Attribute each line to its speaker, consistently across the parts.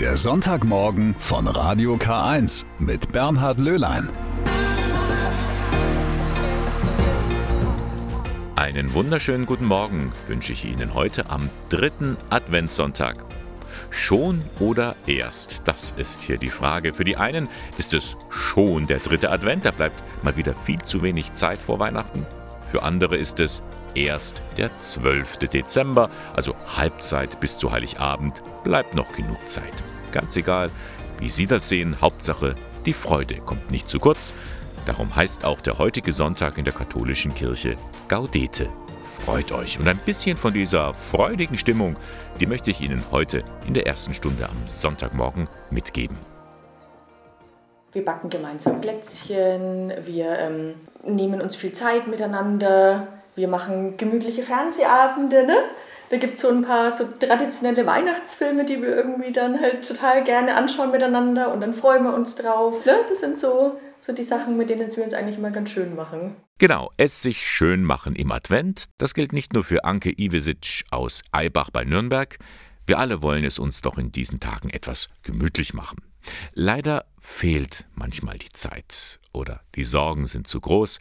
Speaker 1: Der Sonntagmorgen von Radio K1 mit Bernhard Löhlein.
Speaker 2: Einen wunderschönen guten Morgen wünsche ich Ihnen heute am dritten Adventssonntag. Schon oder erst? Das ist hier die Frage. Für die einen ist es schon der dritte Advent, da bleibt mal wieder viel zu wenig Zeit vor Weihnachten. Für andere ist es erst der 12. Dezember, also Halbzeit bis zu Heiligabend, bleibt noch genug Zeit. Ganz egal, wie Sie das sehen, Hauptsache, die Freude kommt nicht zu kurz. Darum heißt auch der heutige Sonntag in der katholischen Kirche Gaudete. Freut euch und ein bisschen von dieser freudigen Stimmung, die möchte ich Ihnen heute in der ersten Stunde am Sonntagmorgen mitgeben.
Speaker 3: Wir backen gemeinsam Plätzchen, wir ähm, nehmen uns viel Zeit miteinander, wir machen gemütliche Fernsehabende, ne? Da gibt es so ein paar so traditionelle Weihnachtsfilme, die wir irgendwie dann halt total gerne anschauen miteinander und dann freuen wir uns drauf. Ne? Das sind so, so die Sachen, mit denen wir uns eigentlich immer ganz schön machen.
Speaker 2: Genau, es sich schön machen im Advent, das gilt nicht nur für Anke Ivesic aus Eibach bei Nürnberg. Wir alle wollen es uns doch in diesen Tagen etwas gemütlich machen. Leider fehlt manchmal die Zeit oder die Sorgen sind zu groß.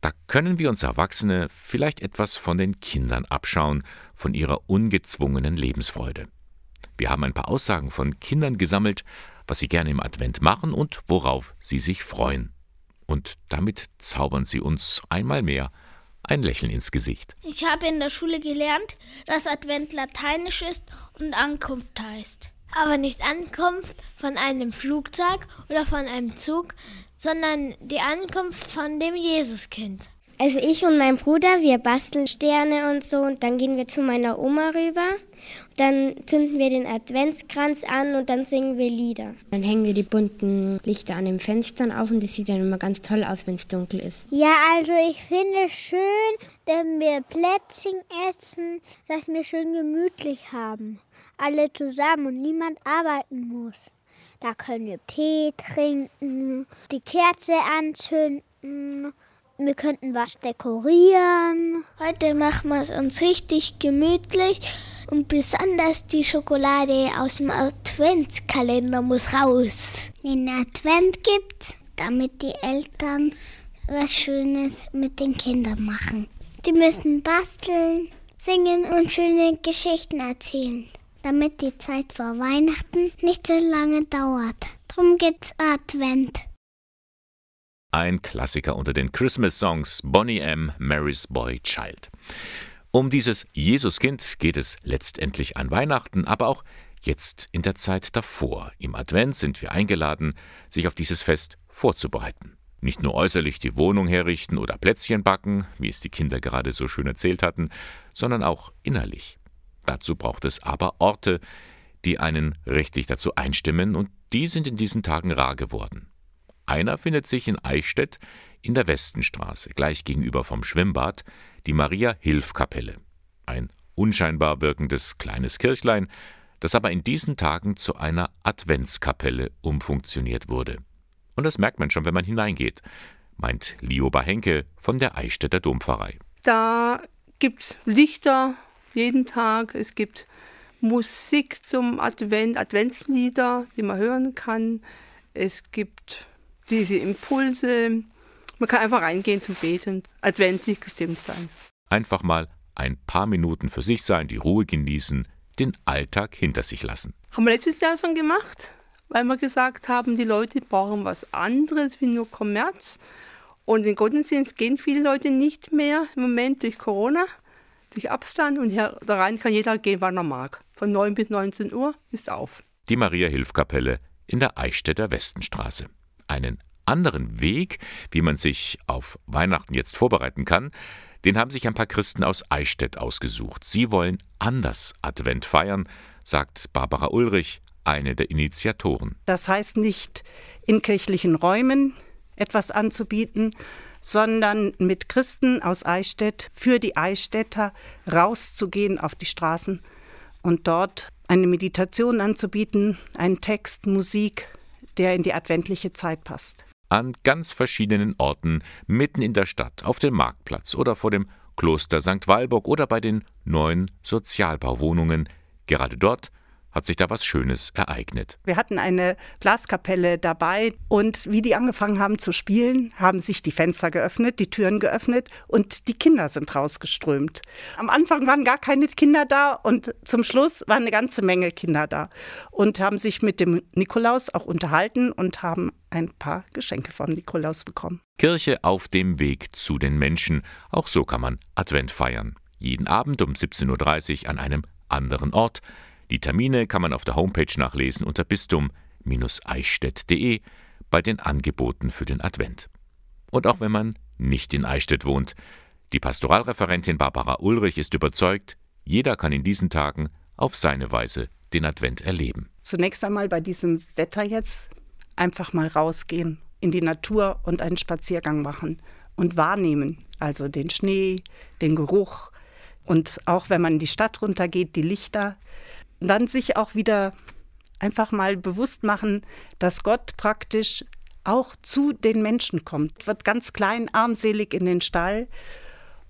Speaker 2: Da können wir uns Erwachsene vielleicht etwas von den Kindern abschauen, von ihrer ungezwungenen Lebensfreude. Wir haben ein paar Aussagen von Kindern gesammelt, was sie gerne im Advent machen und worauf sie sich freuen. Und damit zaubern sie uns einmal mehr ein Lächeln ins Gesicht.
Speaker 4: Ich habe in der Schule gelernt, dass Advent lateinisch ist und Ankunft heißt. Aber nicht Ankunft von einem Flugzeug oder von einem Zug, sondern die Ankunft von dem Jesuskind.
Speaker 5: Also ich und mein Bruder, wir basteln Sterne und so und dann gehen wir zu meiner Oma rüber. Dann zünden wir den Adventskranz an und dann singen wir Lieder.
Speaker 6: Dann hängen wir die bunten Lichter an den Fenstern auf und das sieht dann immer ganz toll aus, wenn es dunkel ist.
Speaker 7: Ja, also ich finde es schön, wenn wir Plätzchen essen, dass wir schön gemütlich haben. Alle zusammen und niemand arbeiten muss. Da können wir Tee trinken, die Kerze anzünden wir könnten was dekorieren.
Speaker 4: Heute machen wir es uns richtig gemütlich und besonders die Schokolade aus dem Adventskalender muss raus.
Speaker 7: Den Advent gibt, damit die Eltern was Schönes mit den Kindern machen. Die müssen basteln, singen und schöne Geschichten erzählen, damit die Zeit vor Weihnachten nicht so lange dauert. Drum gibt's Advent.
Speaker 2: Ein Klassiker unter den Christmas-Songs Bonnie M. Mary's Boy Child. Um dieses Jesuskind geht es letztendlich an Weihnachten, aber auch jetzt in der Zeit davor. Im Advent sind wir eingeladen, sich auf dieses Fest vorzubereiten. Nicht nur äußerlich die Wohnung herrichten oder Plätzchen backen, wie es die Kinder gerade so schön erzählt hatten, sondern auch innerlich. Dazu braucht es aber Orte, die einen richtig dazu einstimmen, und die sind in diesen Tagen rar geworden. Einer findet sich in Eichstätt in der Westenstraße, gleich gegenüber vom Schwimmbad, die Maria-Hilf-Kapelle. Ein unscheinbar wirkendes kleines Kirchlein, das aber in diesen Tagen zu einer Adventskapelle umfunktioniert wurde. Und das merkt man schon, wenn man hineingeht, meint Leo Bahenke von der Eichstätter Dompfarrei.
Speaker 8: Da gibt es Lichter jeden Tag, es gibt Musik zum Advent, Adventslieder, die man hören kann. Es gibt diese Impulse. Man kann einfach reingehen zum Beten, adventlich gestimmt sein.
Speaker 2: Einfach mal ein paar Minuten für sich sein, die Ruhe genießen, den Alltag hinter sich lassen.
Speaker 8: Haben wir letztes Jahr schon gemacht, weil wir gesagt haben, die Leute brauchen was anderes wie nur Kommerz. Und in Gottesdienst gehen viele Leute nicht mehr im Moment durch Corona, durch Abstand. Und hier, da rein kann jeder gehen, wann er mag. Von 9 bis 19 Uhr ist auf.
Speaker 2: Die Maria-Hilf-Kapelle in der Eichstätter Westenstraße. Einen anderen Weg, wie man sich auf Weihnachten jetzt vorbereiten kann, den haben sich ein paar Christen aus Eichstätt ausgesucht. Sie wollen anders Advent feiern, sagt Barbara Ulrich, eine der Initiatoren.
Speaker 9: Das heißt nicht in kirchlichen Räumen etwas anzubieten, sondern mit Christen aus Eichstätt für die Eichstätter rauszugehen auf die Straßen und dort eine Meditation anzubieten, einen Text, Musik, der in die adventliche Zeit passt.
Speaker 2: An ganz verschiedenen Orten, mitten in der Stadt, auf dem Marktplatz oder vor dem Kloster St. Walburg oder bei den neuen Sozialbauwohnungen. Gerade dort hat sich da was Schönes ereignet.
Speaker 9: Wir hatten eine Blaskapelle dabei und wie die angefangen haben zu spielen, haben sich die Fenster geöffnet, die Türen geöffnet und die Kinder sind rausgeströmt. Am Anfang waren gar keine Kinder da und zum Schluss waren eine ganze Menge Kinder da und haben sich mit dem Nikolaus auch unterhalten und haben ein paar Geschenke vom Nikolaus bekommen.
Speaker 2: Kirche auf dem Weg zu den Menschen. Auch so kann man Advent feiern. Jeden Abend um 17.30 Uhr an einem anderen Ort. Die Termine kann man auf der Homepage nachlesen unter bistum-eichstätt.de bei den Angeboten für den Advent. Und auch wenn man nicht in Eichstätt wohnt, die Pastoralreferentin Barbara Ulrich ist überzeugt, jeder kann in diesen Tagen auf seine Weise den Advent erleben.
Speaker 9: Zunächst einmal bei diesem Wetter jetzt einfach mal rausgehen in die Natur und einen Spaziergang machen und wahrnehmen, also den Schnee, den Geruch und auch wenn man in die Stadt runtergeht, die Lichter, dann sich auch wieder einfach mal bewusst machen, dass Gott praktisch auch zu den Menschen kommt, wird ganz klein, armselig in den Stall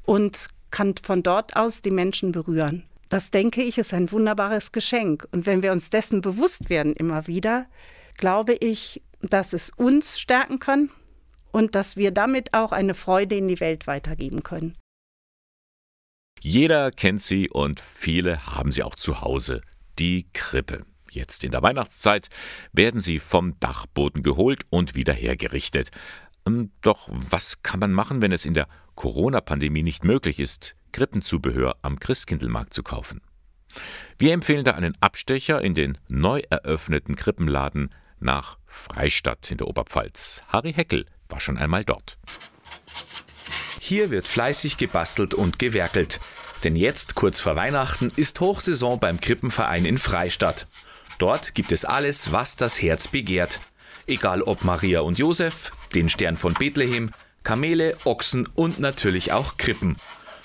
Speaker 9: und kann von dort aus die Menschen berühren. Das denke ich, ist ein wunderbares Geschenk. Und wenn wir uns dessen bewusst werden immer wieder, glaube ich, dass es uns stärken kann und dass wir damit auch eine Freude in die Welt weitergeben können.
Speaker 2: Jeder kennt sie und viele haben sie auch zu Hause die Krippe. Jetzt in der Weihnachtszeit werden sie vom Dachboden geholt und wieder hergerichtet. Ähm, doch was kann man machen, wenn es in der Corona-Pandemie nicht möglich ist, Krippenzubehör am Christkindlmarkt zu kaufen? Wir empfehlen da einen Abstecher in den neu eröffneten Krippenladen nach Freistadt in der Oberpfalz. Harry Heckel war schon einmal dort.
Speaker 10: Hier wird fleißig gebastelt und gewerkelt. Denn jetzt, kurz vor Weihnachten, ist Hochsaison beim Krippenverein in Freistadt. Dort gibt es alles, was das Herz begehrt. Egal ob Maria und Josef, den Stern von Bethlehem, Kamele, Ochsen und natürlich auch Krippen.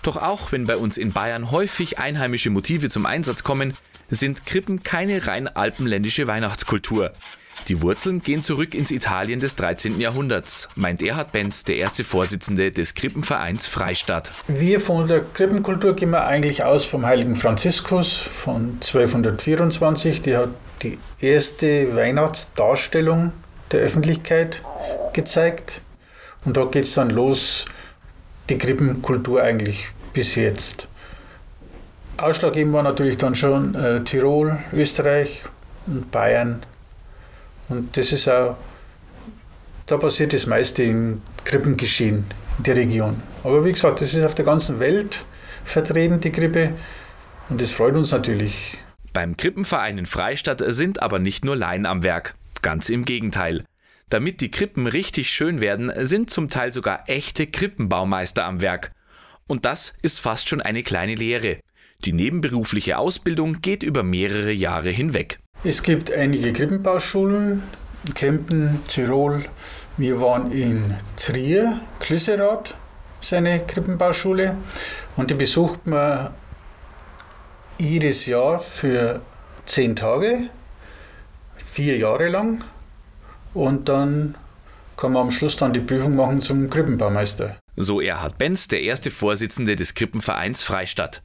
Speaker 10: Doch auch wenn bei uns in Bayern häufig einheimische Motive zum Einsatz kommen, sind Krippen keine rein alpenländische Weihnachtskultur. Die Wurzeln gehen zurück ins Italien des 13. Jahrhunderts, meint Erhard Benz, der erste Vorsitzende des Krippenvereins Freistadt.
Speaker 11: Wir von der Krippenkultur gehen wir eigentlich aus vom heiligen Franziskus von 1224. Der hat die erste Weihnachtsdarstellung der Öffentlichkeit gezeigt. Und da geht es dann los, die Krippenkultur eigentlich bis jetzt. Ausschlaggebend war natürlich dann schon äh, Tirol, Österreich und Bayern und das ist auch, da passiert das meiste im Krippengeschehen in der Region. Aber wie gesagt, das ist auf der ganzen Welt vertreten, die Krippe. Und das freut uns natürlich.
Speaker 10: Beim Krippenverein in Freistadt sind aber nicht nur Laien am Werk. Ganz im Gegenteil. Damit die Krippen richtig schön werden, sind zum Teil sogar echte Krippenbaumeister am Werk. Und das ist fast schon eine kleine Lehre. Die nebenberufliche Ausbildung geht über mehrere Jahre hinweg.
Speaker 11: Es gibt einige Krippenbauschulen, Kempen, Tirol. Wir waren in Trier, Klüsserath, seine Krippenbauschule. Und die besucht man jedes Jahr für zehn Tage, vier Jahre lang. Und dann kann man am Schluss dann die Prüfung machen zum Krippenbaumeister.
Speaker 10: So Erhard Benz, der erste Vorsitzende des Krippenvereins Freistadt.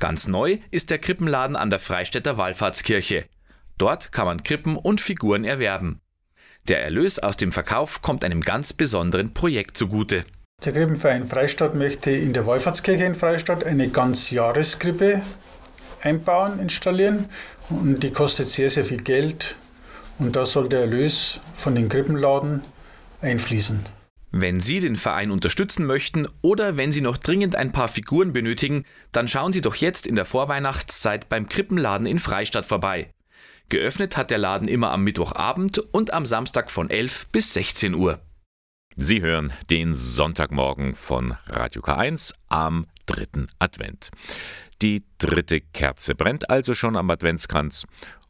Speaker 10: Ganz neu ist der Krippenladen an der Freistädter Wallfahrtskirche. Dort kann man Krippen und Figuren erwerben. Der Erlös aus dem Verkauf kommt einem ganz besonderen Projekt zugute.
Speaker 11: Der Krippenverein Freistadt möchte in der Wallfahrtskirche in Freistadt eine Ganzjahreskrippe einbauen, installieren. Und die kostet sehr, sehr viel Geld. Und da soll der Erlös von den Krippenladen einfließen.
Speaker 10: Wenn Sie den Verein unterstützen möchten oder wenn Sie noch dringend ein paar Figuren benötigen, dann schauen Sie doch jetzt in der Vorweihnachtszeit beim Krippenladen in Freistadt vorbei. Geöffnet hat der Laden immer am Mittwochabend und am Samstag von 11 bis 16 Uhr.
Speaker 2: Sie hören den Sonntagmorgen von Radio K1 am dritten Advent. Die dritte Kerze brennt also schon am Adventskranz.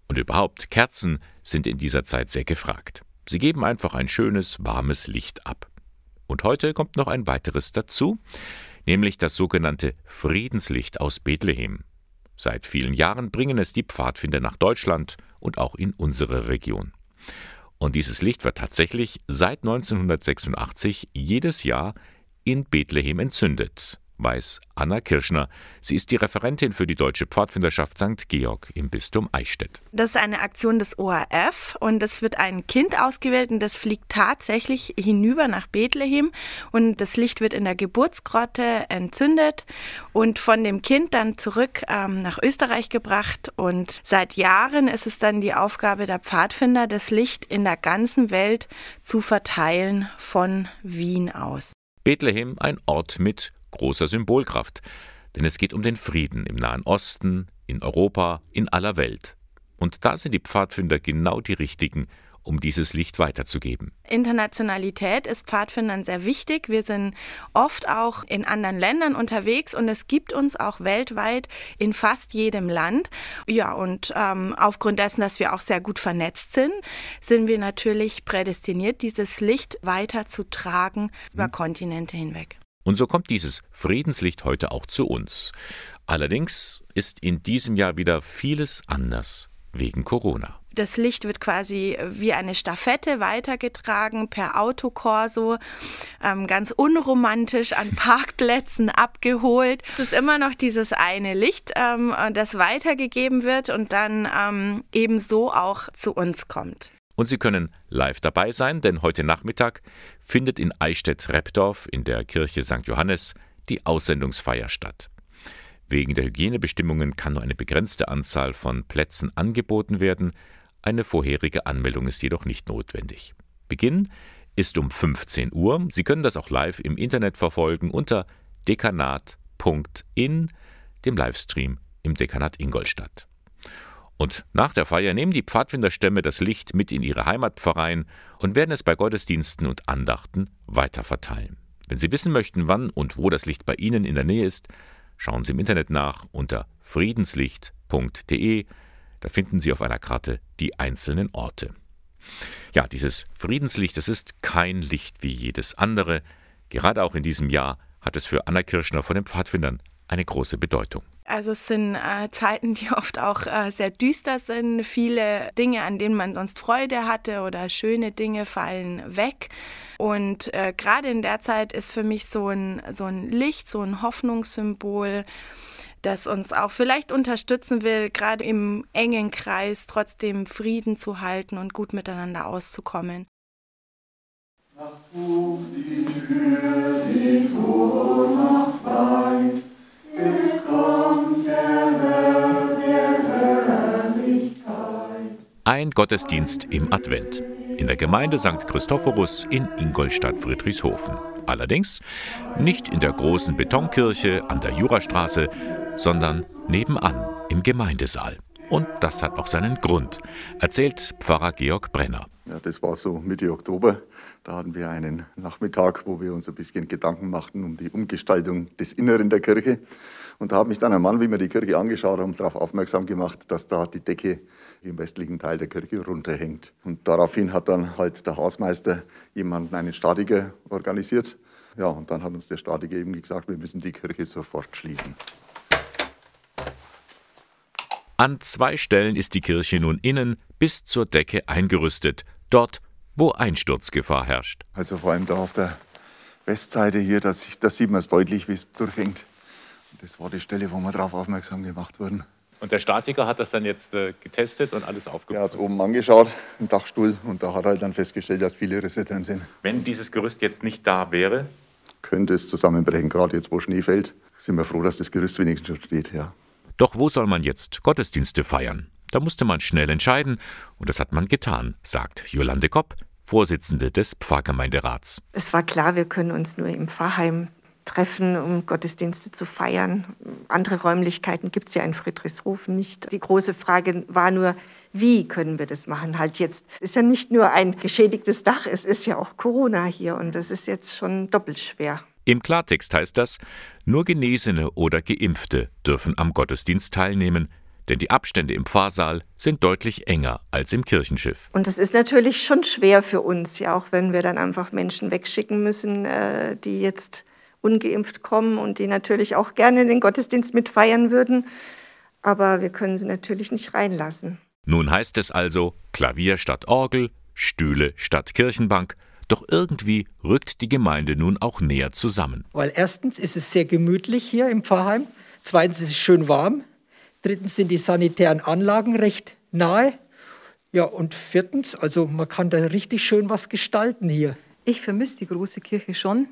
Speaker 2: Und überhaupt, Kerzen sind in dieser Zeit sehr gefragt. Sie geben einfach ein schönes, warmes Licht ab. Und heute kommt noch ein weiteres dazu, nämlich das sogenannte Friedenslicht aus Bethlehem. Seit vielen Jahren bringen es die Pfadfinder nach Deutschland und auch in unsere Region. Und dieses Licht wird tatsächlich seit 1986 jedes Jahr in Bethlehem entzündet. Weiß Anna Kirschner. Sie ist die Referentin für die Deutsche Pfadfinderschaft St. Georg im Bistum Eichstätt.
Speaker 12: Das ist eine Aktion des ORF und es wird ein Kind ausgewählt und das fliegt tatsächlich hinüber nach Bethlehem und das Licht wird in der Geburtsgrotte entzündet und von dem Kind dann zurück ähm, nach Österreich gebracht und seit Jahren ist es dann die Aufgabe der Pfadfinder, das Licht in der ganzen Welt zu verteilen von Wien aus.
Speaker 2: Bethlehem ein Ort mit großer Symbolkraft, denn es geht um den Frieden im Nahen Osten, in Europa, in aller Welt. Und da sind die Pfadfinder genau die richtigen, um dieses Licht weiterzugeben.
Speaker 12: Internationalität ist Pfadfindern sehr wichtig. Wir sind oft auch in anderen Ländern unterwegs und es gibt uns auch weltweit in fast jedem Land. Ja, und ähm, aufgrund dessen, dass wir auch sehr gut vernetzt sind, sind wir natürlich prädestiniert, dieses Licht weiterzutragen über hm. Kontinente hinweg.
Speaker 2: Und so kommt dieses Friedenslicht heute auch zu uns. Allerdings ist in diesem Jahr wieder vieles anders wegen Corona.
Speaker 12: Das Licht wird quasi wie eine Staffette weitergetragen per Autokorso, ähm, ganz unromantisch an Parkplätzen abgeholt. Es ist immer noch dieses eine Licht, ähm, das weitergegeben wird und dann ähm, ebenso auch zu uns kommt.
Speaker 2: Und Sie können live dabei sein, denn heute Nachmittag findet in Eichstätt-Repdorf in der Kirche St. Johannes die Aussendungsfeier statt. Wegen der Hygienebestimmungen kann nur eine begrenzte Anzahl von Plätzen angeboten werden. Eine vorherige Anmeldung ist jedoch nicht notwendig. Beginn ist um 15 Uhr. Sie können das auch live im Internet verfolgen unter dekanat.in, dem Livestream im Dekanat Ingolstadt. Und nach der Feier nehmen die Pfadfinderstämme das Licht mit in ihre Heimatpfarreien und werden es bei Gottesdiensten und Andachten weiterverteilen. Wenn Sie wissen möchten, wann und wo das Licht bei Ihnen in der Nähe ist, schauen Sie im Internet nach unter friedenslicht.de. Da finden Sie auf einer Karte die einzelnen Orte. Ja, dieses Friedenslicht, das ist kein Licht wie jedes andere. Gerade auch in diesem Jahr hat es für Anna Kirschner von den Pfadfindern eine große Bedeutung.
Speaker 12: Also es sind äh, Zeiten, die oft auch äh, sehr düster sind. Viele Dinge, an denen man sonst Freude hatte oder schöne Dinge fallen weg. Und äh, gerade in der Zeit ist für mich so ein, so ein Licht, so ein Hoffnungssymbol, das uns auch vielleicht unterstützen will, gerade im engen Kreis trotzdem Frieden zu halten und gut miteinander auszukommen. Nach die Tür, die Tor macht weit.
Speaker 2: Ein Gottesdienst im Advent in der Gemeinde St. Christophorus in Ingolstadt-Friedrichshofen. Allerdings nicht in der großen Betonkirche an der Jurastraße, sondern nebenan im Gemeindesaal. Und das hat auch seinen Grund, erzählt Pfarrer Georg Brenner.
Speaker 13: Ja, das war so Mitte Oktober. Da hatten wir einen Nachmittag, wo wir uns ein bisschen Gedanken machten um die Umgestaltung des Inneren der Kirche. Und da hat mich dann ein Mann, wie wir die Kirche angeschaut haben, darauf aufmerksam gemacht, dass da die Decke im westlichen Teil der Kirche runterhängt. Und daraufhin hat dann halt der Hausmeister jemanden, einen Statiker, organisiert. Ja, und dann hat uns der Statiker eben gesagt, wir müssen die Kirche sofort schließen.
Speaker 2: An zwei Stellen ist die Kirche nun innen bis zur Decke eingerüstet, dort, wo Einsturzgefahr herrscht.
Speaker 13: Also vor allem da auf der Westseite hier, da sieht man es deutlich, wie es durchhängt. Das war die Stelle, wo wir darauf aufmerksam gemacht wurden.
Speaker 2: Und der Statiker hat das dann jetzt äh, getestet und alles aufgebaut?
Speaker 13: Er hat oben angeschaut, im Dachstuhl, und da hat er halt dann festgestellt, dass viele Risse drin sind.
Speaker 2: Wenn dieses Gerüst jetzt nicht da wäre?
Speaker 13: Könnte es zusammenbrechen, gerade jetzt, wo Schnee fällt. Sind wir froh, dass das Gerüst wenigstens schon steht, ja.
Speaker 2: Doch wo soll man jetzt Gottesdienste feiern? Da musste man schnell entscheiden und das hat man getan, sagt Jolande Kopp, Vorsitzende des Pfarrgemeinderats.
Speaker 14: Es war klar, wir können uns nur im Pfarrheim treffen, um Gottesdienste zu feiern. Andere Räumlichkeiten gibt es ja in Friedrichshofen nicht. Die große Frage war nur, wie können wir das machen? Halt jetzt ist ja nicht nur ein geschädigtes Dach, es ist ja auch Corona hier und das ist jetzt schon doppelt schwer.
Speaker 2: Im Klartext heißt das, nur Genesene oder Geimpfte dürfen am Gottesdienst teilnehmen, denn die Abstände im Pfarrsaal sind deutlich enger als im Kirchenschiff.
Speaker 14: Und das ist natürlich schon schwer für uns, ja, auch wenn wir dann einfach Menschen wegschicken müssen, äh, die jetzt ungeimpft kommen und die natürlich auch gerne den Gottesdienst mitfeiern würden. Aber wir können sie natürlich nicht reinlassen.
Speaker 2: Nun heißt es also Klavier statt Orgel, Stühle statt Kirchenbank, Doch irgendwie rückt die Gemeinde nun auch näher zusammen.
Speaker 15: Weil erstens ist es sehr gemütlich hier im Pfarrheim, zweitens ist es schön warm, drittens sind die sanitären Anlagen recht nahe. Ja, und viertens, also man kann da richtig schön was gestalten hier.
Speaker 16: Ich vermisse die große Kirche schon,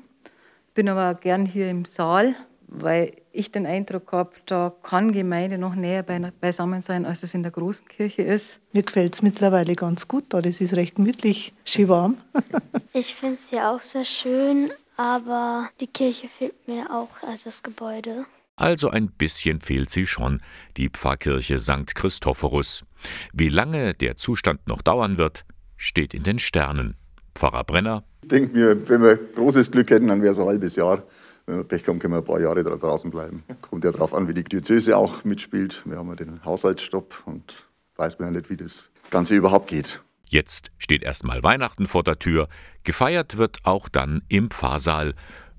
Speaker 16: bin aber gern hier im Saal, weil ich den Eindruck habe, da kann Gemeinde noch näher beisammen sein, als es in der großen Kirche ist.
Speaker 17: Mir gefällt es mittlerweile ganz gut da. Das ist recht gemütlich, schön warm.
Speaker 4: ich finde es ja auch sehr schön, aber die Kirche fehlt mir auch als das Gebäude.
Speaker 2: Also ein bisschen fehlt sie schon, die Pfarrkirche St. Christophorus. Wie lange der Zustand noch dauern wird, steht in den Sternen. Pfarrer Brenner.
Speaker 13: Ich denke mir, wenn wir großes Glück hätten, dann wäre es ein halbes Jahr. Wenn wir Pech haben, können wir ein paar Jahre da draußen bleiben. Kommt ja darauf an, wie die Diözese auch mitspielt. Wir haben ja den Haushaltsstopp und weiß man ja nicht, wie das Ganze überhaupt geht.
Speaker 2: Jetzt steht erstmal Weihnachten vor der Tür. Gefeiert wird auch dann im Pfarrsaal.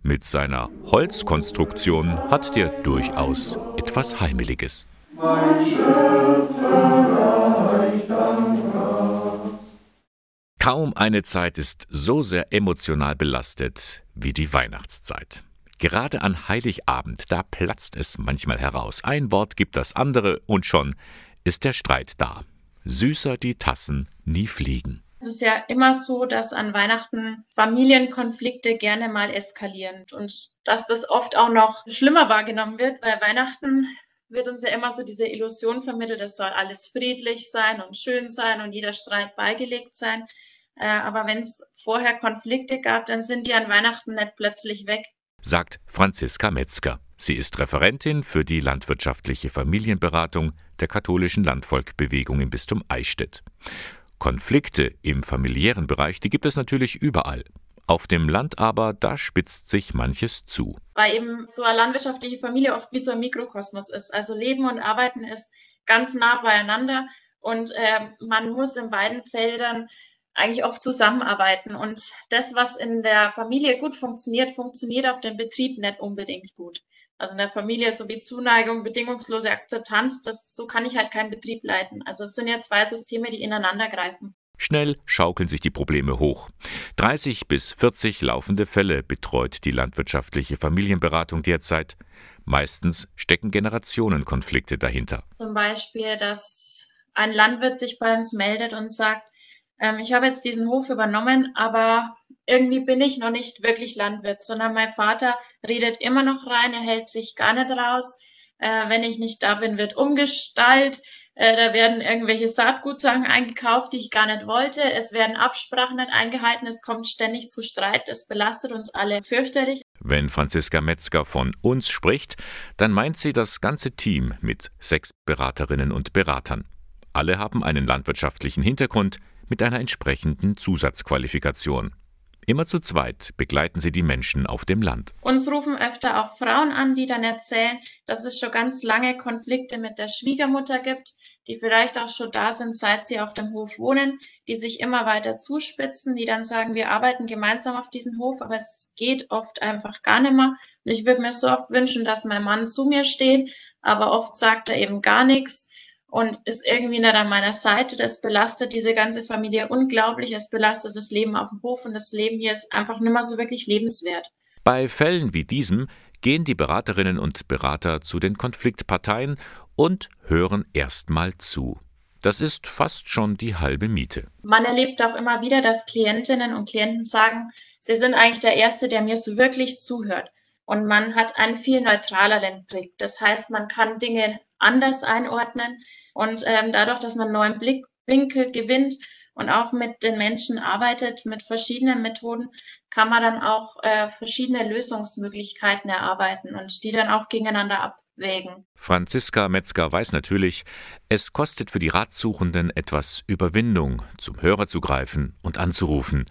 Speaker 2: Mit seiner Holzkonstruktion hat der durchaus etwas Heimeliges. Mein Schöpfer reicht Kaum eine Zeit ist so sehr emotional belastet wie die Weihnachtszeit. Gerade an Heiligabend, da platzt es manchmal heraus. Ein Wort gibt das andere und schon ist der Streit da. Süßer die Tassen nie fliegen.
Speaker 18: Es ist ja immer so, dass an Weihnachten Familienkonflikte gerne mal eskalieren und dass das oft auch noch schlimmer wahrgenommen wird, weil Weihnachten wird uns ja immer so diese Illusion vermittelt, es soll alles friedlich sein und schön sein und jeder Streit beigelegt sein. Äh, aber wenn es vorher Konflikte gab, dann sind die an Weihnachten nicht plötzlich weg
Speaker 2: sagt Franziska Metzger. Sie ist Referentin für die landwirtschaftliche Familienberatung der katholischen Landvolkbewegung im Bistum Eichstätt. Konflikte im familiären Bereich, die gibt es natürlich überall. Auf dem Land aber, da spitzt sich manches zu.
Speaker 18: Weil eben so eine landwirtschaftliche Familie oft wie so ein Mikrokosmos ist. Also Leben und Arbeiten ist ganz nah beieinander und äh, man muss in beiden Feldern eigentlich oft zusammenarbeiten. Und das, was in der Familie gut funktioniert, funktioniert auf dem Betrieb nicht unbedingt gut. Also in der Familie so wie Zuneigung, bedingungslose Akzeptanz, das, so kann ich halt keinen Betrieb leiten. Also es sind ja zwei Systeme, die ineinander greifen.
Speaker 2: Schnell schaukeln sich die Probleme hoch. 30 bis 40 laufende Fälle betreut die landwirtschaftliche Familienberatung derzeit. Meistens stecken Generationenkonflikte dahinter.
Speaker 18: Zum Beispiel, dass ein Landwirt sich bei uns meldet und sagt, ähm, ich habe jetzt diesen Hof übernommen, aber irgendwie bin ich noch nicht wirklich Landwirt, sondern mein Vater redet immer noch rein, er hält sich gar nicht raus. Äh, wenn ich nicht da bin, wird umgestaltet. Äh, da werden irgendwelche Saatgutsachen eingekauft, die ich gar nicht wollte. Es werden Absprachen nicht eingehalten. Es kommt ständig zu Streit. Es belastet uns alle fürchterlich.
Speaker 2: Wenn Franziska Metzger von uns spricht, dann meint sie das ganze Team mit sechs Beraterinnen und Beratern. Alle haben einen landwirtschaftlichen Hintergrund, mit einer entsprechenden Zusatzqualifikation. Immer zu zweit begleiten sie die Menschen auf dem Land.
Speaker 18: Uns rufen öfter auch Frauen an, die dann erzählen, dass es schon ganz lange Konflikte mit der Schwiegermutter gibt, die vielleicht auch schon da sind, seit sie auf dem Hof wohnen, die sich immer weiter zuspitzen, die dann sagen, wir arbeiten gemeinsam auf diesem Hof, aber es geht oft einfach gar nicht mehr. Und ich würde mir so oft wünschen, dass mein Mann zu mir steht, aber oft sagt er eben gar nichts und ist irgendwie nicht an meiner Seite. Das belastet diese ganze Familie unglaublich. Es belastet das Leben auf dem Hof und das Leben hier ist einfach nicht mehr so wirklich lebenswert.
Speaker 2: Bei Fällen wie diesem gehen die Beraterinnen und Berater zu den Konfliktparteien und hören erstmal zu. Das ist fast schon die halbe Miete.
Speaker 18: Man erlebt auch immer wieder, dass Klientinnen und Klienten sagen, sie sind eigentlich der Erste, der mir so wirklich zuhört. Und man hat einen viel neutraleren Blick. Das heißt, man kann Dinge anders einordnen. Und ähm, dadurch, dass man einen neuen Blickwinkel gewinnt und auch mit den Menschen arbeitet, mit verschiedenen Methoden, kann man dann auch äh, verschiedene Lösungsmöglichkeiten erarbeiten und die dann auch gegeneinander abwägen.
Speaker 2: Franziska Metzger weiß natürlich, es kostet für die Ratsuchenden etwas Überwindung, zum Hörer zu greifen und anzurufen.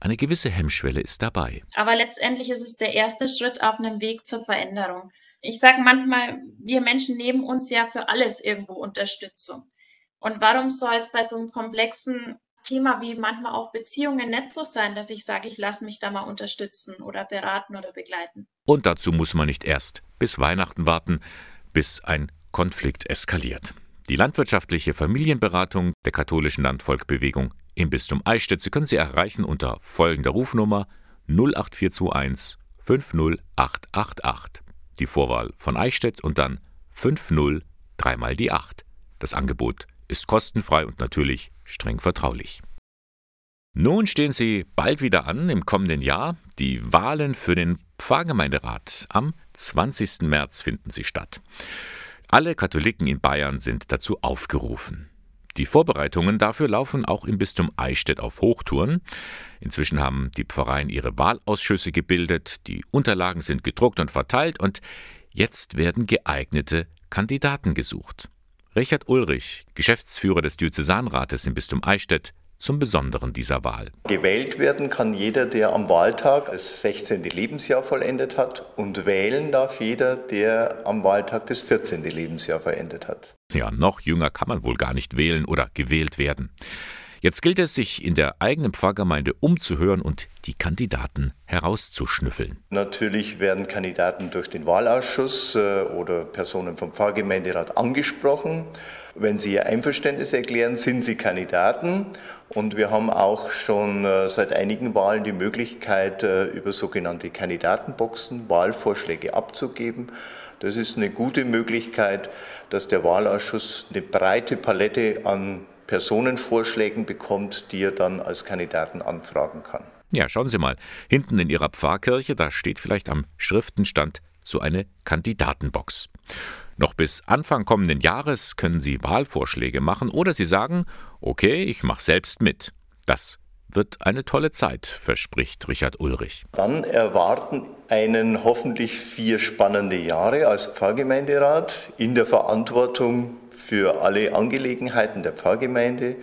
Speaker 2: Eine gewisse Hemmschwelle ist dabei.
Speaker 18: Aber letztendlich ist es der erste Schritt auf einem Weg zur Veränderung. Ich sage manchmal, wir Menschen nehmen uns ja für alles irgendwo Unterstützung. Und warum soll es bei so einem komplexen Thema wie manchmal auch Beziehungen nicht so sein, dass ich sage, ich lasse mich da mal unterstützen oder beraten oder begleiten.
Speaker 2: Und dazu muss man nicht erst bis Weihnachten warten, bis ein Konflikt eskaliert. Die landwirtschaftliche Familienberatung der katholischen Landvolkbewegung im Bistum Eichstätt. Sie können sie erreichen unter folgender Rufnummer 08421 50888. Die Vorwahl von Eichstätt und dann 50 dreimal die 8. Das Angebot ist kostenfrei und natürlich streng vertraulich. Nun stehen sie bald wieder an im kommenden Jahr. Die Wahlen für den Pfarrgemeinderat am 20. März finden sie statt. Alle Katholiken in Bayern sind dazu aufgerufen. Die Vorbereitungen dafür laufen auch im Bistum Eichstätt auf Hochtouren. Inzwischen haben die Pfarreien ihre Wahlausschüsse gebildet, die Unterlagen sind gedruckt und verteilt und jetzt werden geeignete Kandidaten gesucht. Richard Ulrich, Geschäftsführer des Diözesanrates im Bistum Eichstätt, zum Besonderen dieser Wahl.
Speaker 19: Gewählt werden kann jeder, der am Wahltag das 16. Lebensjahr vollendet hat und wählen darf jeder, der am Wahltag das 14. Lebensjahr vollendet hat.
Speaker 2: Ja, noch jünger kann man wohl gar nicht wählen oder gewählt werden. Jetzt gilt es, sich in der eigenen Pfarrgemeinde umzuhören und die Kandidaten herauszuschnüffeln.
Speaker 19: Natürlich werden Kandidaten durch den Wahlausschuss äh, oder Personen vom Pfarrgemeinderat angesprochen. Wenn sie ihr Einverständnis erklären, sind sie Kandidaten. Und wir haben auch schon äh, seit einigen Wahlen die Möglichkeit, äh, über sogenannte Kandidatenboxen Wahlvorschläge abzugeben. Das ist eine gute Möglichkeit, dass der Wahlausschuss eine breite Palette an Personenvorschlägen bekommt, die er dann als Kandidaten anfragen kann.
Speaker 2: Ja, schauen Sie mal, hinten in Ihrer Pfarrkirche, da steht vielleicht am Schriftenstand so eine Kandidatenbox. Noch bis Anfang kommenden Jahres können Sie Wahlvorschläge machen oder Sie sagen, okay, ich mache selbst mit. Das wird eine tolle Zeit, verspricht Richard Ulrich.
Speaker 19: Dann erwarten einen hoffentlich vier spannende Jahre als Pfarrgemeinderat in der Verantwortung für alle Angelegenheiten der Pfarrgemeinde.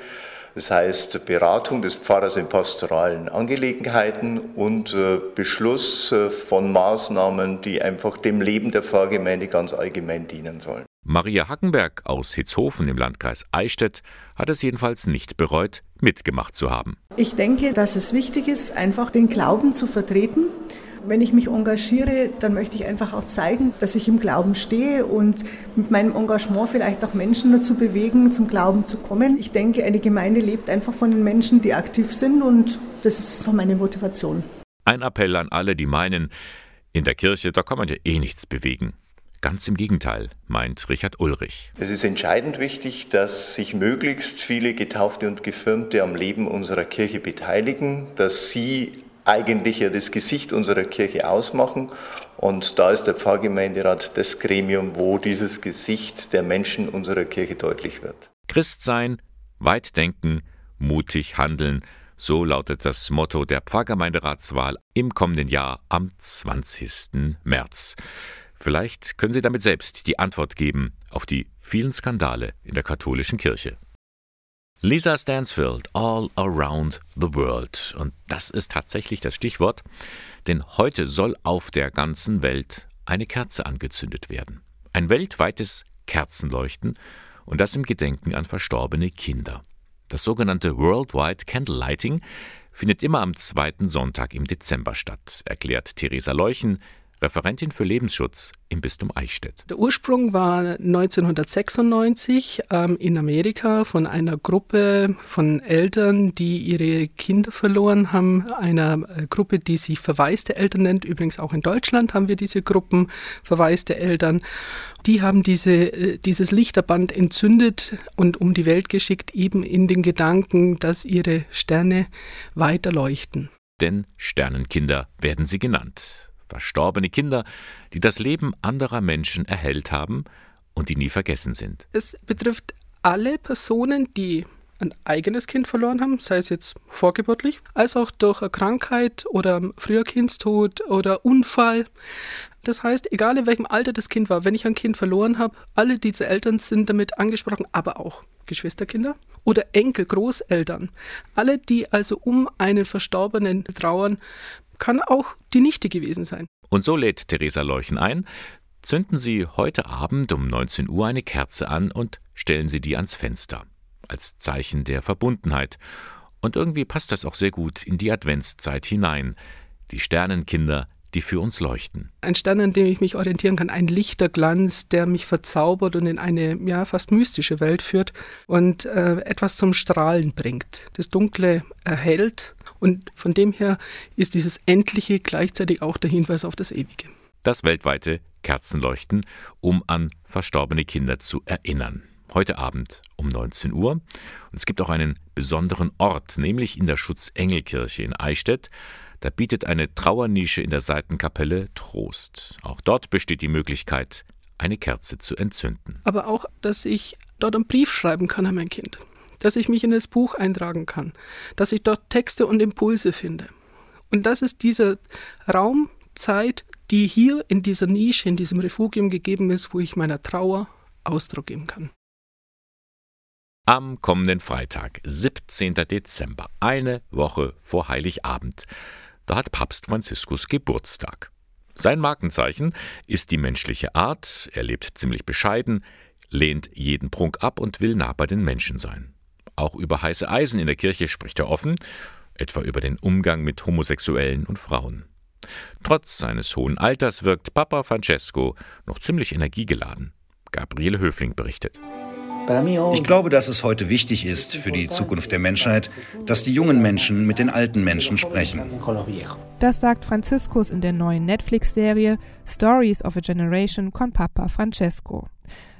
Speaker 19: Das heißt Beratung des Pfarrers in pastoralen Angelegenheiten und äh, Beschluss äh, von Maßnahmen, die einfach dem Leben der Pfarrgemeinde ganz allgemein dienen sollen.
Speaker 2: Maria Hackenberg aus Hitzhofen im Landkreis Eichstätt hat es jedenfalls nicht bereut, mitgemacht zu haben.
Speaker 17: Ich denke, dass es wichtig ist, einfach den Glauben zu vertreten wenn ich mich engagiere, dann möchte ich einfach auch zeigen, dass ich im Glauben stehe und mit meinem Engagement vielleicht auch Menschen dazu bewegen, zum Glauben zu kommen. Ich denke, eine Gemeinde lebt einfach von den Menschen, die aktiv sind und das ist meine Motivation.
Speaker 2: Ein Appell an alle, die meinen, in der Kirche, da kann man ja eh nichts bewegen. Ganz im Gegenteil, meint Richard Ulrich.
Speaker 19: Es ist entscheidend wichtig, dass sich möglichst viele Getaufte und Gefirmte am Leben unserer Kirche beteiligen, dass sie eigentlich ja das Gesicht unserer Kirche ausmachen. Und da ist der Pfarrgemeinderat das Gremium, wo dieses Gesicht der Menschen unserer Kirche deutlich wird.
Speaker 2: Christ sein, weit denken, mutig handeln, so lautet das Motto der Pfarrgemeinderatswahl im kommenden Jahr am 20. März. Vielleicht können Sie damit selbst die Antwort geben auf die vielen Skandale in der katholischen Kirche. Lisa Stansfield, All Around the World. Und das ist tatsächlich das Stichwort, denn heute soll auf der ganzen Welt eine Kerze angezündet werden. Ein weltweites Kerzenleuchten und das im Gedenken an verstorbene Kinder. Das sogenannte Worldwide Candlelighting findet immer am zweiten Sonntag im Dezember statt, erklärt Theresa Leuchen, Referentin für Lebensschutz im Bistum Eichstätt.
Speaker 20: Der Ursprung war 1996 ähm, in Amerika von einer Gruppe von Eltern, die ihre Kinder verloren haben. Einer äh, Gruppe, die sich verwaiste Eltern nennt. Übrigens auch in Deutschland haben wir diese Gruppen verwaiste Eltern. Die haben diese, äh, dieses Lichterband entzündet und um die Welt geschickt, eben in den Gedanken, dass ihre Sterne weiterleuchten.
Speaker 2: Denn Sternenkinder werden sie genannt verstorbene Kinder, die das Leben anderer Menschen erhellt haben und die nie vergessen sind.
Speaker 20: Es betrifft alle Personen, die ein eigenes Kind verloren haben, sei es jetzt vorgeburtlich, als auch durch eine Krankheit oder früher Kindstod oder Unfall. Das heißt, egal in welchem Alter das Kind war, wenn ich ein Kind verloren habe, alle diese Eltern sind damit angesprochen, aber auch Geschwisterkinder oder Enkel, Großeltern. Alle, die also um einen Verstorbenen trauern, kann auch die Nichte gewesen sein.
Speaker 2: Und so lädt Theresa Leuchen ein, zünden Sie heute Abend um 19 Uhr eine Kerze an und stellen Sie die ans Fenster, als Zeichen der Verbundenheit. Und irgendwie passt das auch sehr gut in die Adventszeit hinein. Die Sternenkinder, die für uns leuchten.
Speaker 20: Ein Stern, an dem ich mich orientieren kann, ein Lichterglanz, der mich verzaubert und in eine ja fast mystische Welt führt und äh, etwas zum Strahlen bringt. Das Dunkle erhält und von dem her ist dieses Endliche gleichzeitig auch der Hinweis auf das Ewige.
Speaker 2: Das weltweite Kerzenleuchten, um an verstorbene Kinder zu erinnern. Heute Abend um 19 Uhr. Und es gibt auch einen besonderen Ort, nämlich in der Schutzengelkirche in Eichstätt. Da bietet eine Trauernische in der Seitenkapelle Trost. Auch dort besteht die Möglichkeit, eine Kerze zu entzünden.
Speaker 20: Aber auch, dass ich dort einen Brief schreiben kann an mein Kind. Dass ich mich in das Buch eintragen kann. Dass ich dort Texte und Impulse finde. Und das ist dieser Raum, Zeit, die hier in dieser Nische, in diesem Refugium gegeben ist, wo ich meiner Trauer Ausdruck geben kann.
Speaker 2: Am kommenden Freitag, 17. Dezember, eine Woche vor Heiligabend, da hat Papst Franziskus Geburtstag. Sein Markenzeichen ist die menschliche Art, er lebt ziemlich bescheiden, lehnt jeden Prunk ab und will nah bei den Menschen sein. Auch über heiße Eisen in der Kirche spricht er offen, etwa über den Umgang mit Homosexuellen und Frauen. Trotz seines hohen Alters wirkt Papa Francesco noch ziemlich energiegeladen. Gabriele Höfling berichtet.
Speaker 21: Ich glaube, dass es heute wichtig ist für die Zukunft der Menschheit, dass die jungen Menschen mit den alten Menschen sprechen.
Speaker 22: Das sagt Franziskus in der neuen Netflix-Serie Stories of a Generation con Papa Francesco.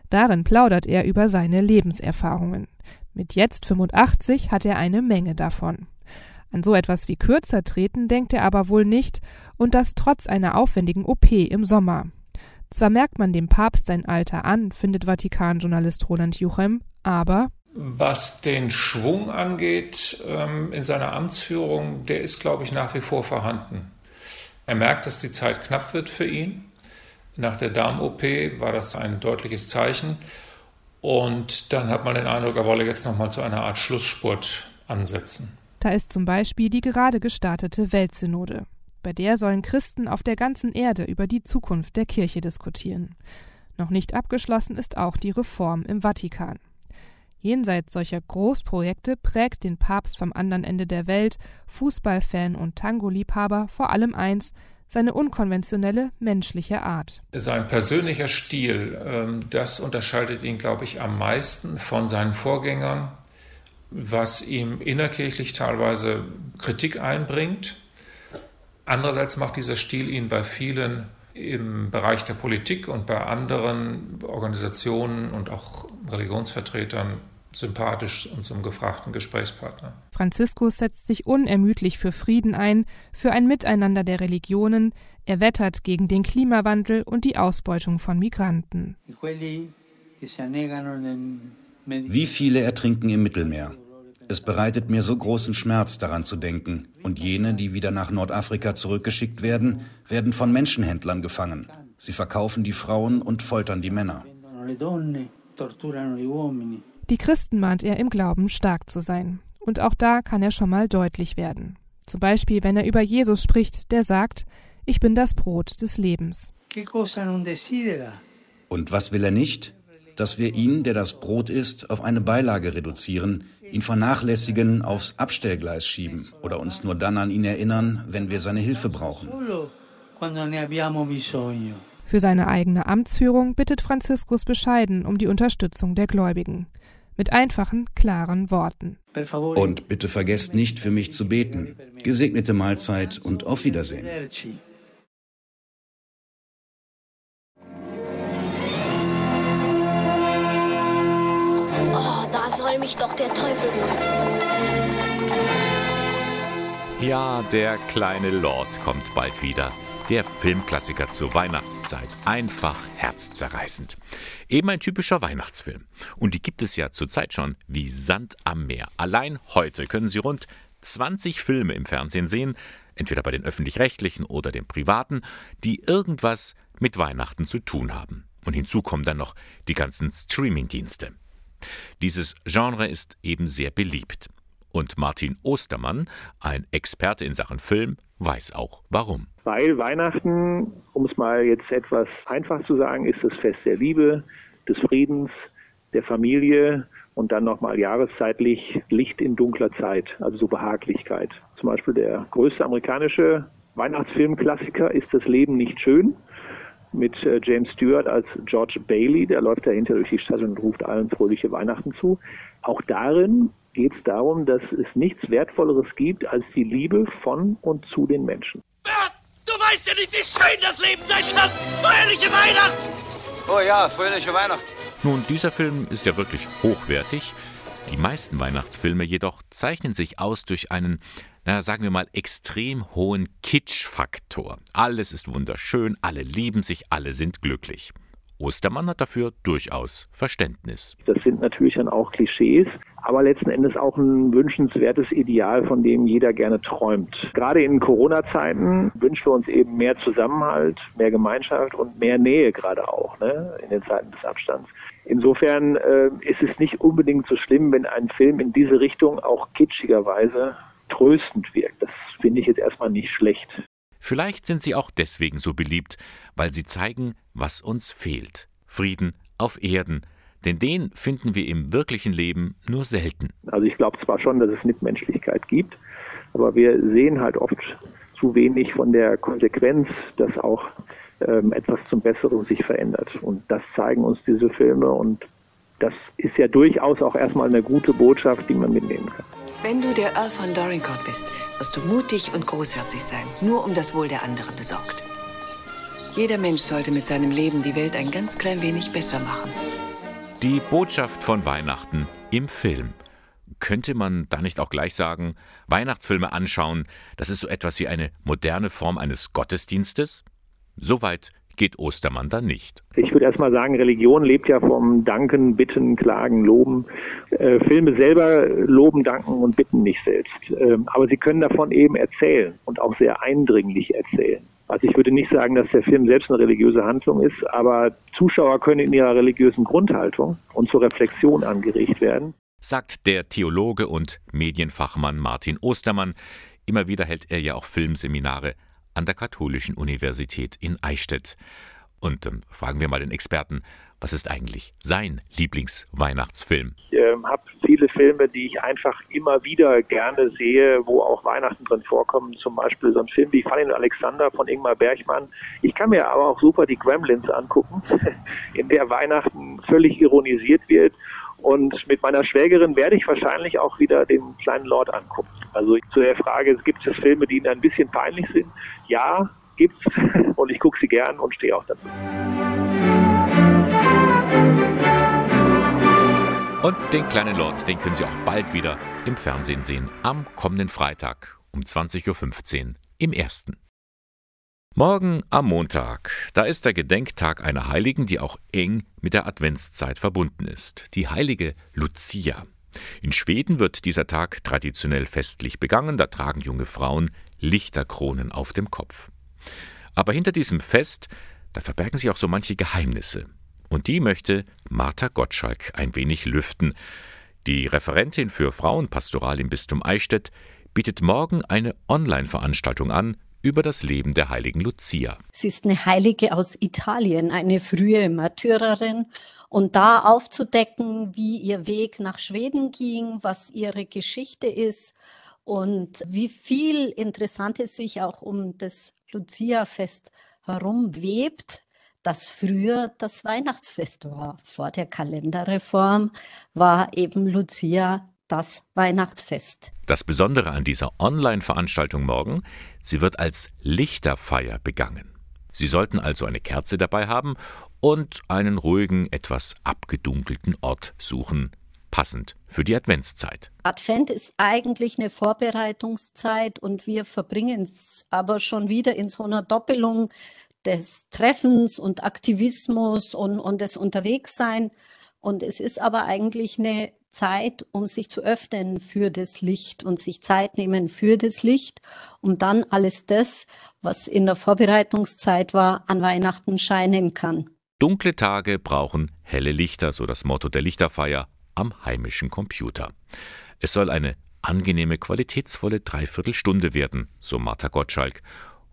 Speaker 22: Darin plaudert er über seine Lebenserfahrungen. Mit jetzt 85 hat er eine Menge davon. An so etwas wie kürzer treten denkt er aber wohl nicht, und das trotz einer aufwendigen OP im Sommer. Zwar merkt man dem Papst sein Alter an, findet Vatikan-Journalist Roland Juchem, aber
Speaker 23: was den Schwung angeht ähm, in seiner Amtsführung, der ist, glaube ich, nach wie vor vorhanden. Er merkt, dass die Zeit knapp wird für ihn. Nach der Darm-OP war das ein deutliches Zeichen. Und dann hat man den Eindruck, er wolle jetzt nochmal zu einer Art Schlussspurt ansetzen.
Speaker 22: Da ist zum Beispiel die gerade gestartete Weltsynode. Bei der sollen Christen auf der ganzen Erde über die Zukunft der Kirche diskutieren. Noch nicht abgeschlossen ist auch die Reform im Vatikan. Jenseits solcher Großprojekte prägt den Papst vom anderen Ende der Welt, Fußballfan und Tango-Liebhaber vor allem eins, seine unkonventionelle menschliche Art.
Speaker 23: Sein persönlicher Stil, ähm, das unterscheidet ihn, glaube ich, am meisten von seinen Vorgängern, was ihm innerkirchlich teilweise Kritik einbringt. Andererseits macht dieser Stil ihn bei vielen im Bereich der Politik und bei anderen Organisationen und auch Religionsvertretern sympathisch und zum gefragten Gesprächspartner.
Speaker 22: Franziskus setzt sich unermüdlich für Frieden ein, für ein Miteinander der Religionen, er wettert gegen den Klimawandel und die Ausbeutung von Migranten.
Speaker 21: Wie viele ertrinken im Mittelmeer? Es bereitet mir so großen Schmerz daran zu denken, und jene, die wieder nach Nordafrika zurückgeschickt werden, werden von Menschenhändlern gefangen. Sie verkaufen die Frauen und foltern die Männer.
Speaker 22: Die Christen mahnt er im Glauben stark zu sein. Und auch da kann er schon mal deutlich werden. Zum Beispiel, wenn er über Jesus spricht, der sagt, ich bin das Brot des Lebens.
Speaker 21: Und was will er nicht? Dass wir ihn, der das Brot ist, auf eine Beilage reduzieren, ihn vernachlässigen, aufs Abstellgleis schieben oder uns nur dann an ihn erinnern, wenn wir seine Hilfe brauchen.
Speaker 22: Für seine eigene Amtsführung bittet Franziskus bescheiden um die Unterstützung der Gläubigen. Mit einfachen, klaren Worten.
Speaker 21: Und bitte vergesst nicht, für mich zu beten. Gesegnete Mahlzeit und auf Wiedersehen.
Speaker 4: Soll mich doch der Teufel holen.
Speaker 2: Ja, der kleine Lord kommt bald wieder. Der Filmklassiker zur Weihnachtszeit. Einfach herzzerreißend. Eben ein typischer Weihnachtsfilm. Und die gibt es ja zurzeit schon wie Sand am Meer. Allein heute können Sie rund 20 Filme im Fernsehen sehen, entweder bei den öffentlich-rechtlichen oder den privaten, die irgendwas mit Weihnachten zu tun haben. Und hinzu kommen dann noch die ganzen Streaming-Dienste. Dieses Genre ist eben sehr beliebt. Und Martin Ostermann, ein Experte in Sachen Film, weiß auch warum.
Speaker 24: Weil Weihnachten, um es mal jetzt etwas einfach zu sagen, ist das Fest der Liebe, des Friedens, der Familie und dann nochmal jahreszeitlich Licht in dunkler Zeit, also so Behaglichkeit. Zum Beispiel der größte amerikanische Weihnachtsfilmklassiker Ist das Leben nicht schön? Mit äh, James Stewart als George Bailey, der läuft dahinter durch die Stadt und ruft allen fröhliche Weihnachten zu. Auch darin geht es darum, dass es nichts Wertvolleres gibt als die Liebe von und zu den Menschen.
Speaker 25: Bert, du weißt ja nicht, wie schön das Leben sein kann. Fröhliche Weihnachten!
Speaker 26: Oh ja, fröhliche Weihnachten.
Speaker 2: Nun, dieser Film ist ja wirklich hochwertig. Die meisten Weihnachtsfilme jedoch zeichnen sich aus durch einen, na, sagen wir mal, extrem hohen Kitsch-Faktor. Alles ist wunderschön, alle lieben sich, alle sind glücklich. Ostermann hat dafür durchaus Verständnis.
Speaker 24: Das sind natürlich dann auch Klischees, aber letzten Endes auch ein wünschenswertes Ideal, von dem jeder gerne träumt. Gerade in Corona-Zeiten wünschen wir uns eben mehr Zusammenhalt, mehr Gemeinschaft und mehr Nähe gerade auch ne, in den Zeiten des Abstands. Insofern äh, ist es nicht unbedingt so schlimm, wenn ein Film in diese Richtung auch kitschigerweise tröstend wirkt. Das finde ich jetzt erstmal nicht schlecht.
Speaker 2: Vielleicht sind sie auch deswegen so beliebt, weil sie zeigen, was uns fehlt. Frieden auf Erden, denn den finden wir im wirklichen Leben nur selten.
Speaker 24: Also ich glaube zwar schon, dass es Mitmenschlichkeit gibt, aber wir sehen halt oft zu wenig von der Konsequenz, dass auch ähm, etwas zum Besseren sich verändert. Und das zeigen uns diese Filme und das ist ja durchaus auch erstmal eine gute Botschaft, die man mitnehmen kann.
Speaker 27: Wenn du der Earl von Dorincourt bist, wirst du mutig und großherzig sein, nur um das Wohl der anderen besorgt. Jeder Mensch sollte mit seinem Leben die Welt ein ganz klein wenig besser machen.
Speaker 2: Die Botschaft von Weihnachten im Film. Könnte man da nicht auch gleich sagen, Weihnachtsfilme anschauen, das ist so etwas wie eine moderne Form eines Gottesdienstes? Soweit geht Ostermann dann nicht.
Speaker 24: Ich würde erstmal sagen, Religion lebt ja vom Danken, Bitten, Klagen, Loben. Äh, Filme selber loben, danken und bitten nicht selbst. Ähm, aber sie können davon eben erzählen und auch sehr eindringlich erzählen. Also ich würde nicht sagen, dass der Film selbst eine religiöse Handlung ist, aber Zuschauer können in ihrer religiösen Grundhaltung und zur Reflexion angeregt werden.
Speaker 2: Sagt der Theologe und Medienfachmann Martin Ostermann. Immer wieder hält er ja auch Filmseminare an der Katholischen Universität in Eichstätt. Und ähm, fragen wir mal den Experten, was ist eigentlich sein Lieblingsweihnachtsfilm?
Speaker 24: Ich äh, habe viele Filme, die ich einfach immer wieder gerne sehe, wo auch Weihnachten drin vorkommen. Zum Beispiel so ein Film wie Fanny Alexander von Ingmar Bergmann. Ich kann mir aber auch super die Gremlins angucken, in der Weihnachten völlig ironisiert wird und mit meiner Schwägerin werde ich wahrscheinlich auch wieder den kleinen Lord angucken. Also zu der Frage, gibt es Filme, die Ihnen ein bisschen peinlich sind? Ja, gibt's. Und ich gucke sie gern und stehe auch dazu.
Speaker 2: Und den kleinen Lord, den können Sie auch bald wieder im Fernsehen sehen. Am kommenden Freitag um 20.15 Uhr im ersten. Morgen am Montag, da ist der Gedenktag einer Heiligen, die auch eng mit der Adventszeit verbunden ist, die heilige Lucia. In Schweden wird dieser Tag traditionell festlich begangen, da tragen junge Frauen Lichterkronen auf dem Kopf. Aber hinter diesem Fest, da verbergen sich auch so manche Geheimnisse. Und die möchte Martha Gottschalk ein wenig lüften. Die Referentin für Frauenpastoral im Bistum Eichstätt bietet morgen eine Online-Veranstaltung an über das Leben der heiligen Lucia.
Speaker 28: Sie ist eine Heilige aus Italien, eine frühe Märtyrerin. Und da aufzudecken, wie ihr Weg nach Schweden ging, was ihre Geschichte ist und wie viel Interessantes sich auch um das Lucia-Fest herum webt, das früher das Weihnachtsfest war. Vor der Kalenderreform war eben Lucia das Weihnachtsfest.
Speaker 2: Das Besondere an dieser Online-Veranstaltung morgen, sie wird als Lichterfeier begangen. Sie sollten also eine Kerze dabei haben und einen ruhigen, etwas abgedunkelten Ort suchen, passend für die Adventszeit.
Speaker 28: Advent ist eigentlich eine Vorbereitungszeit und wir verbringen es aber schon wieder in so einer Doppelung des Treffens und Aktivismus und, und des Unterwegssein. Und es ist aber eigentlich eine Zeit, um sich zu öffnen für das Licht und sich Zeit nehmen für das Licht, um dann alles das, was in der Vorbereitungszeit war, an Weihnachten scheinen kann.
Speaker 2: Dunkle Tage brauchen helle Lichter, so das Motto der Lichterfeier am heimischen Computer. Es soll eine angenehme, qualitätsvolle Dreiviertelstunde werden, so Martha Gottschalk,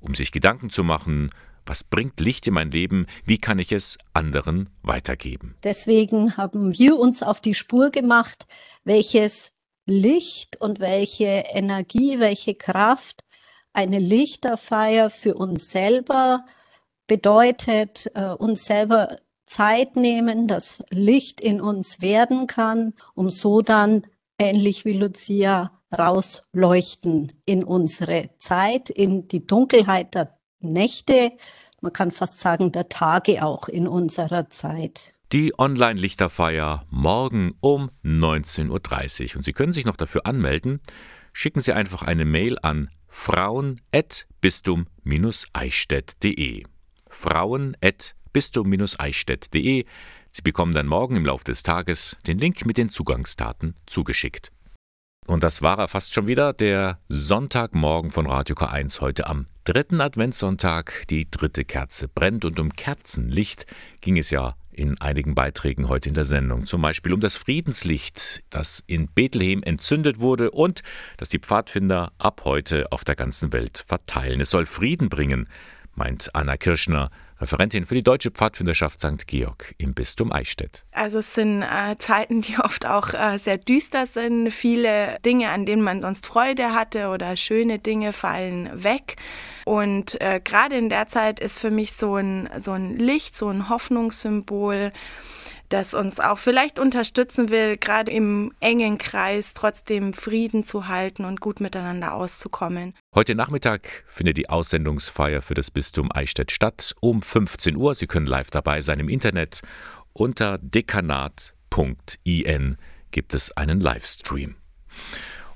Speaker 2: um sich Gedanken zu machen, was bringt Licht in mein Leben? Wie kann ich es anderen weitergeben?
Speaker 28: Deswegen haben wir uns auf die Spur gemacht, welches Licht und welche Energie, welche Kraft eine Lichterfeier für uns selber bedeutet, äh, uns selber Zeit nehmen, dass Licht in uns werden kann, um so dann ähnlich wie Lucia rausleuchten in unsere Zeit, in die Dunkelheit der Nächte, man kann fast sagen der Tage auch in unserer Zeit.
Speaker 2: Die Online-Lichterfeier morgen um 19.30 Uhr. Und Sie können sich noch dafür anmelden. Schicken Sie einfach eine Mail an frauen.bistum-eichstätt.de. Frauen.bistum-eichstätt.de. Sie bekommen dann morgen im Laufe des Tages den Link mit den Zugangsdaten zugeschickt. Und das war er fast schon wieder, der Sonntagmorgen von Radio K1 heute am dritten Adventssonntag. Die dritte Kerze brennt und um Kerzenlicht ging es ja in einigen Beiträgen heute in der Sendung. Zum Beispiel um das Friedenslicht, das in Bethlehem entzündet wurde und das die Pfadfinder ab heute auf der ganzen Welt verteilen. Es soll Frieden bringen, meint Anna Kirschner, Referentin für die Deutsche Pfadfinderschaft St. Georg im Bistum Eichstätt.
Speaker 12: Also es sind äh, Zeiten, die oft auch äh, sehr düster sind. Viele Dinge, an denen man sonst Freude hatte oder schöne Dinge fallen weg. Und äh, gerade in der Zeit ist für mich so ein, so ein Licht, so ein Hoffnungssymbol das uns auch vielleicht unterstützen will, gerade im engen Kreis trotzdem Frieden zu halten und gut miteinander auszukommen.
Speaker 2: Heute Nachmittag findet die Aussendungsfeier für das Bistum Eichstätt statt um 15 Uhr. Sie können live dabei sein im Internet. Unter dekanat.in gibt es einen Livestream.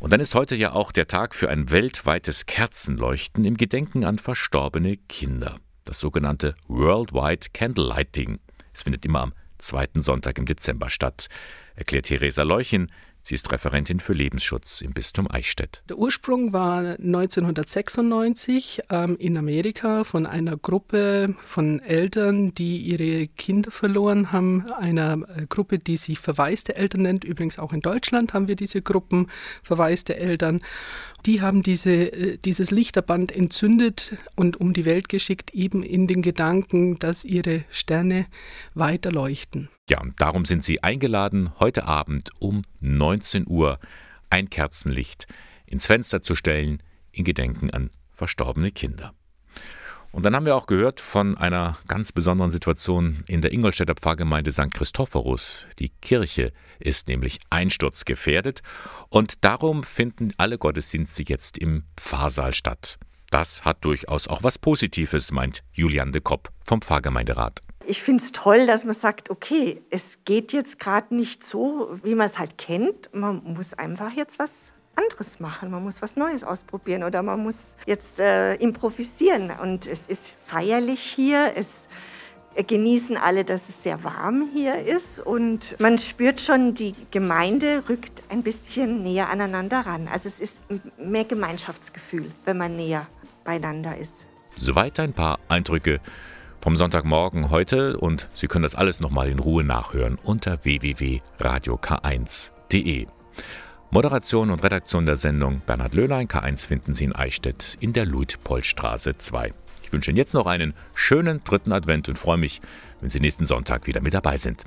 Speaker 2: Und dann ist heute ja auch der Tag für ein weltweites Kerzenleuchten im Gedenken an verstorbene Kinder. Das sogenannte Worldwide Candlelighting. Es findet immer am zweiten Sonntag im Dezember statt, erklärt Theresa Leuchin. Sie ist Referentin für Lebensschutz im Bistum Eichstätt.
Speaker 20: Der Ursprung war 1996 ähm, in Amerika von einer Gruppe von Eltern, die ihre Kinder verloren haben. Einer äh, Gruppe, die sich verwaiste Eltern nennt. Übrigens auch in Deutschland haben wir diese Gruppen verwaiste Eltern. Die haben diese, äh, dieses Lichterband entzündet und um die Welt geschickt, eben in den Gedanken, dass ihre Sterne weiterleuchten.
Speaker 2: Ja, und darum sind Sie eingeladen, heute Abend um 19 Uhr ein Kerzenlicht ins Fenster zu stellen, in Gedenken an verstorbene Kinder. Und dann haben wir auch gehört von einer ganz besonderen Situation in der Ingolstädter Pfarrgemeinde St. Christophorus. Die Kirche ist nämlich einsturzgefährdet und darum finden alle Gottesdienste jetzt im Pfarrsaal statt. Das hat durchaus auch was Positives, meint Julian de Kopp vom Pfarrgemeinderat.
Speaker 14: Ich finde es toll, dass man sagt, okay, es geht jetzt gerade nicht so, wie man es halt kennt. Man muss einfach jetzt was anderes machen. Man muss was Neues ausprobieren oder man muss jetzt äh, improvisieren. Und es ist feierlich hier. Es genießen alle, dass es sehr warm hier ist und man spürt schon, die Gemeinde rückt ein bisschen näher aneinander ran. Also es ist mehr Gemeinschaftsgefühl, wenn man näher beieinander ist.
Speaker 2: Soweit ein paar Eindrücke vom Sonntagmorgen heute und Sie können das alles nochmal in Ruhe nachhören unter www.radiok1.de. Moderation und Redaktion der Sendung Bernhard Löhlein, K1 finden Sie in Eichstätt in der Luitpoldstraße 2. Ich wünsche Ihnen jetzt noch einen schönen dritten Advent und freue mich, wenn Sie nächsten Sonntag wieder mit dabei sind.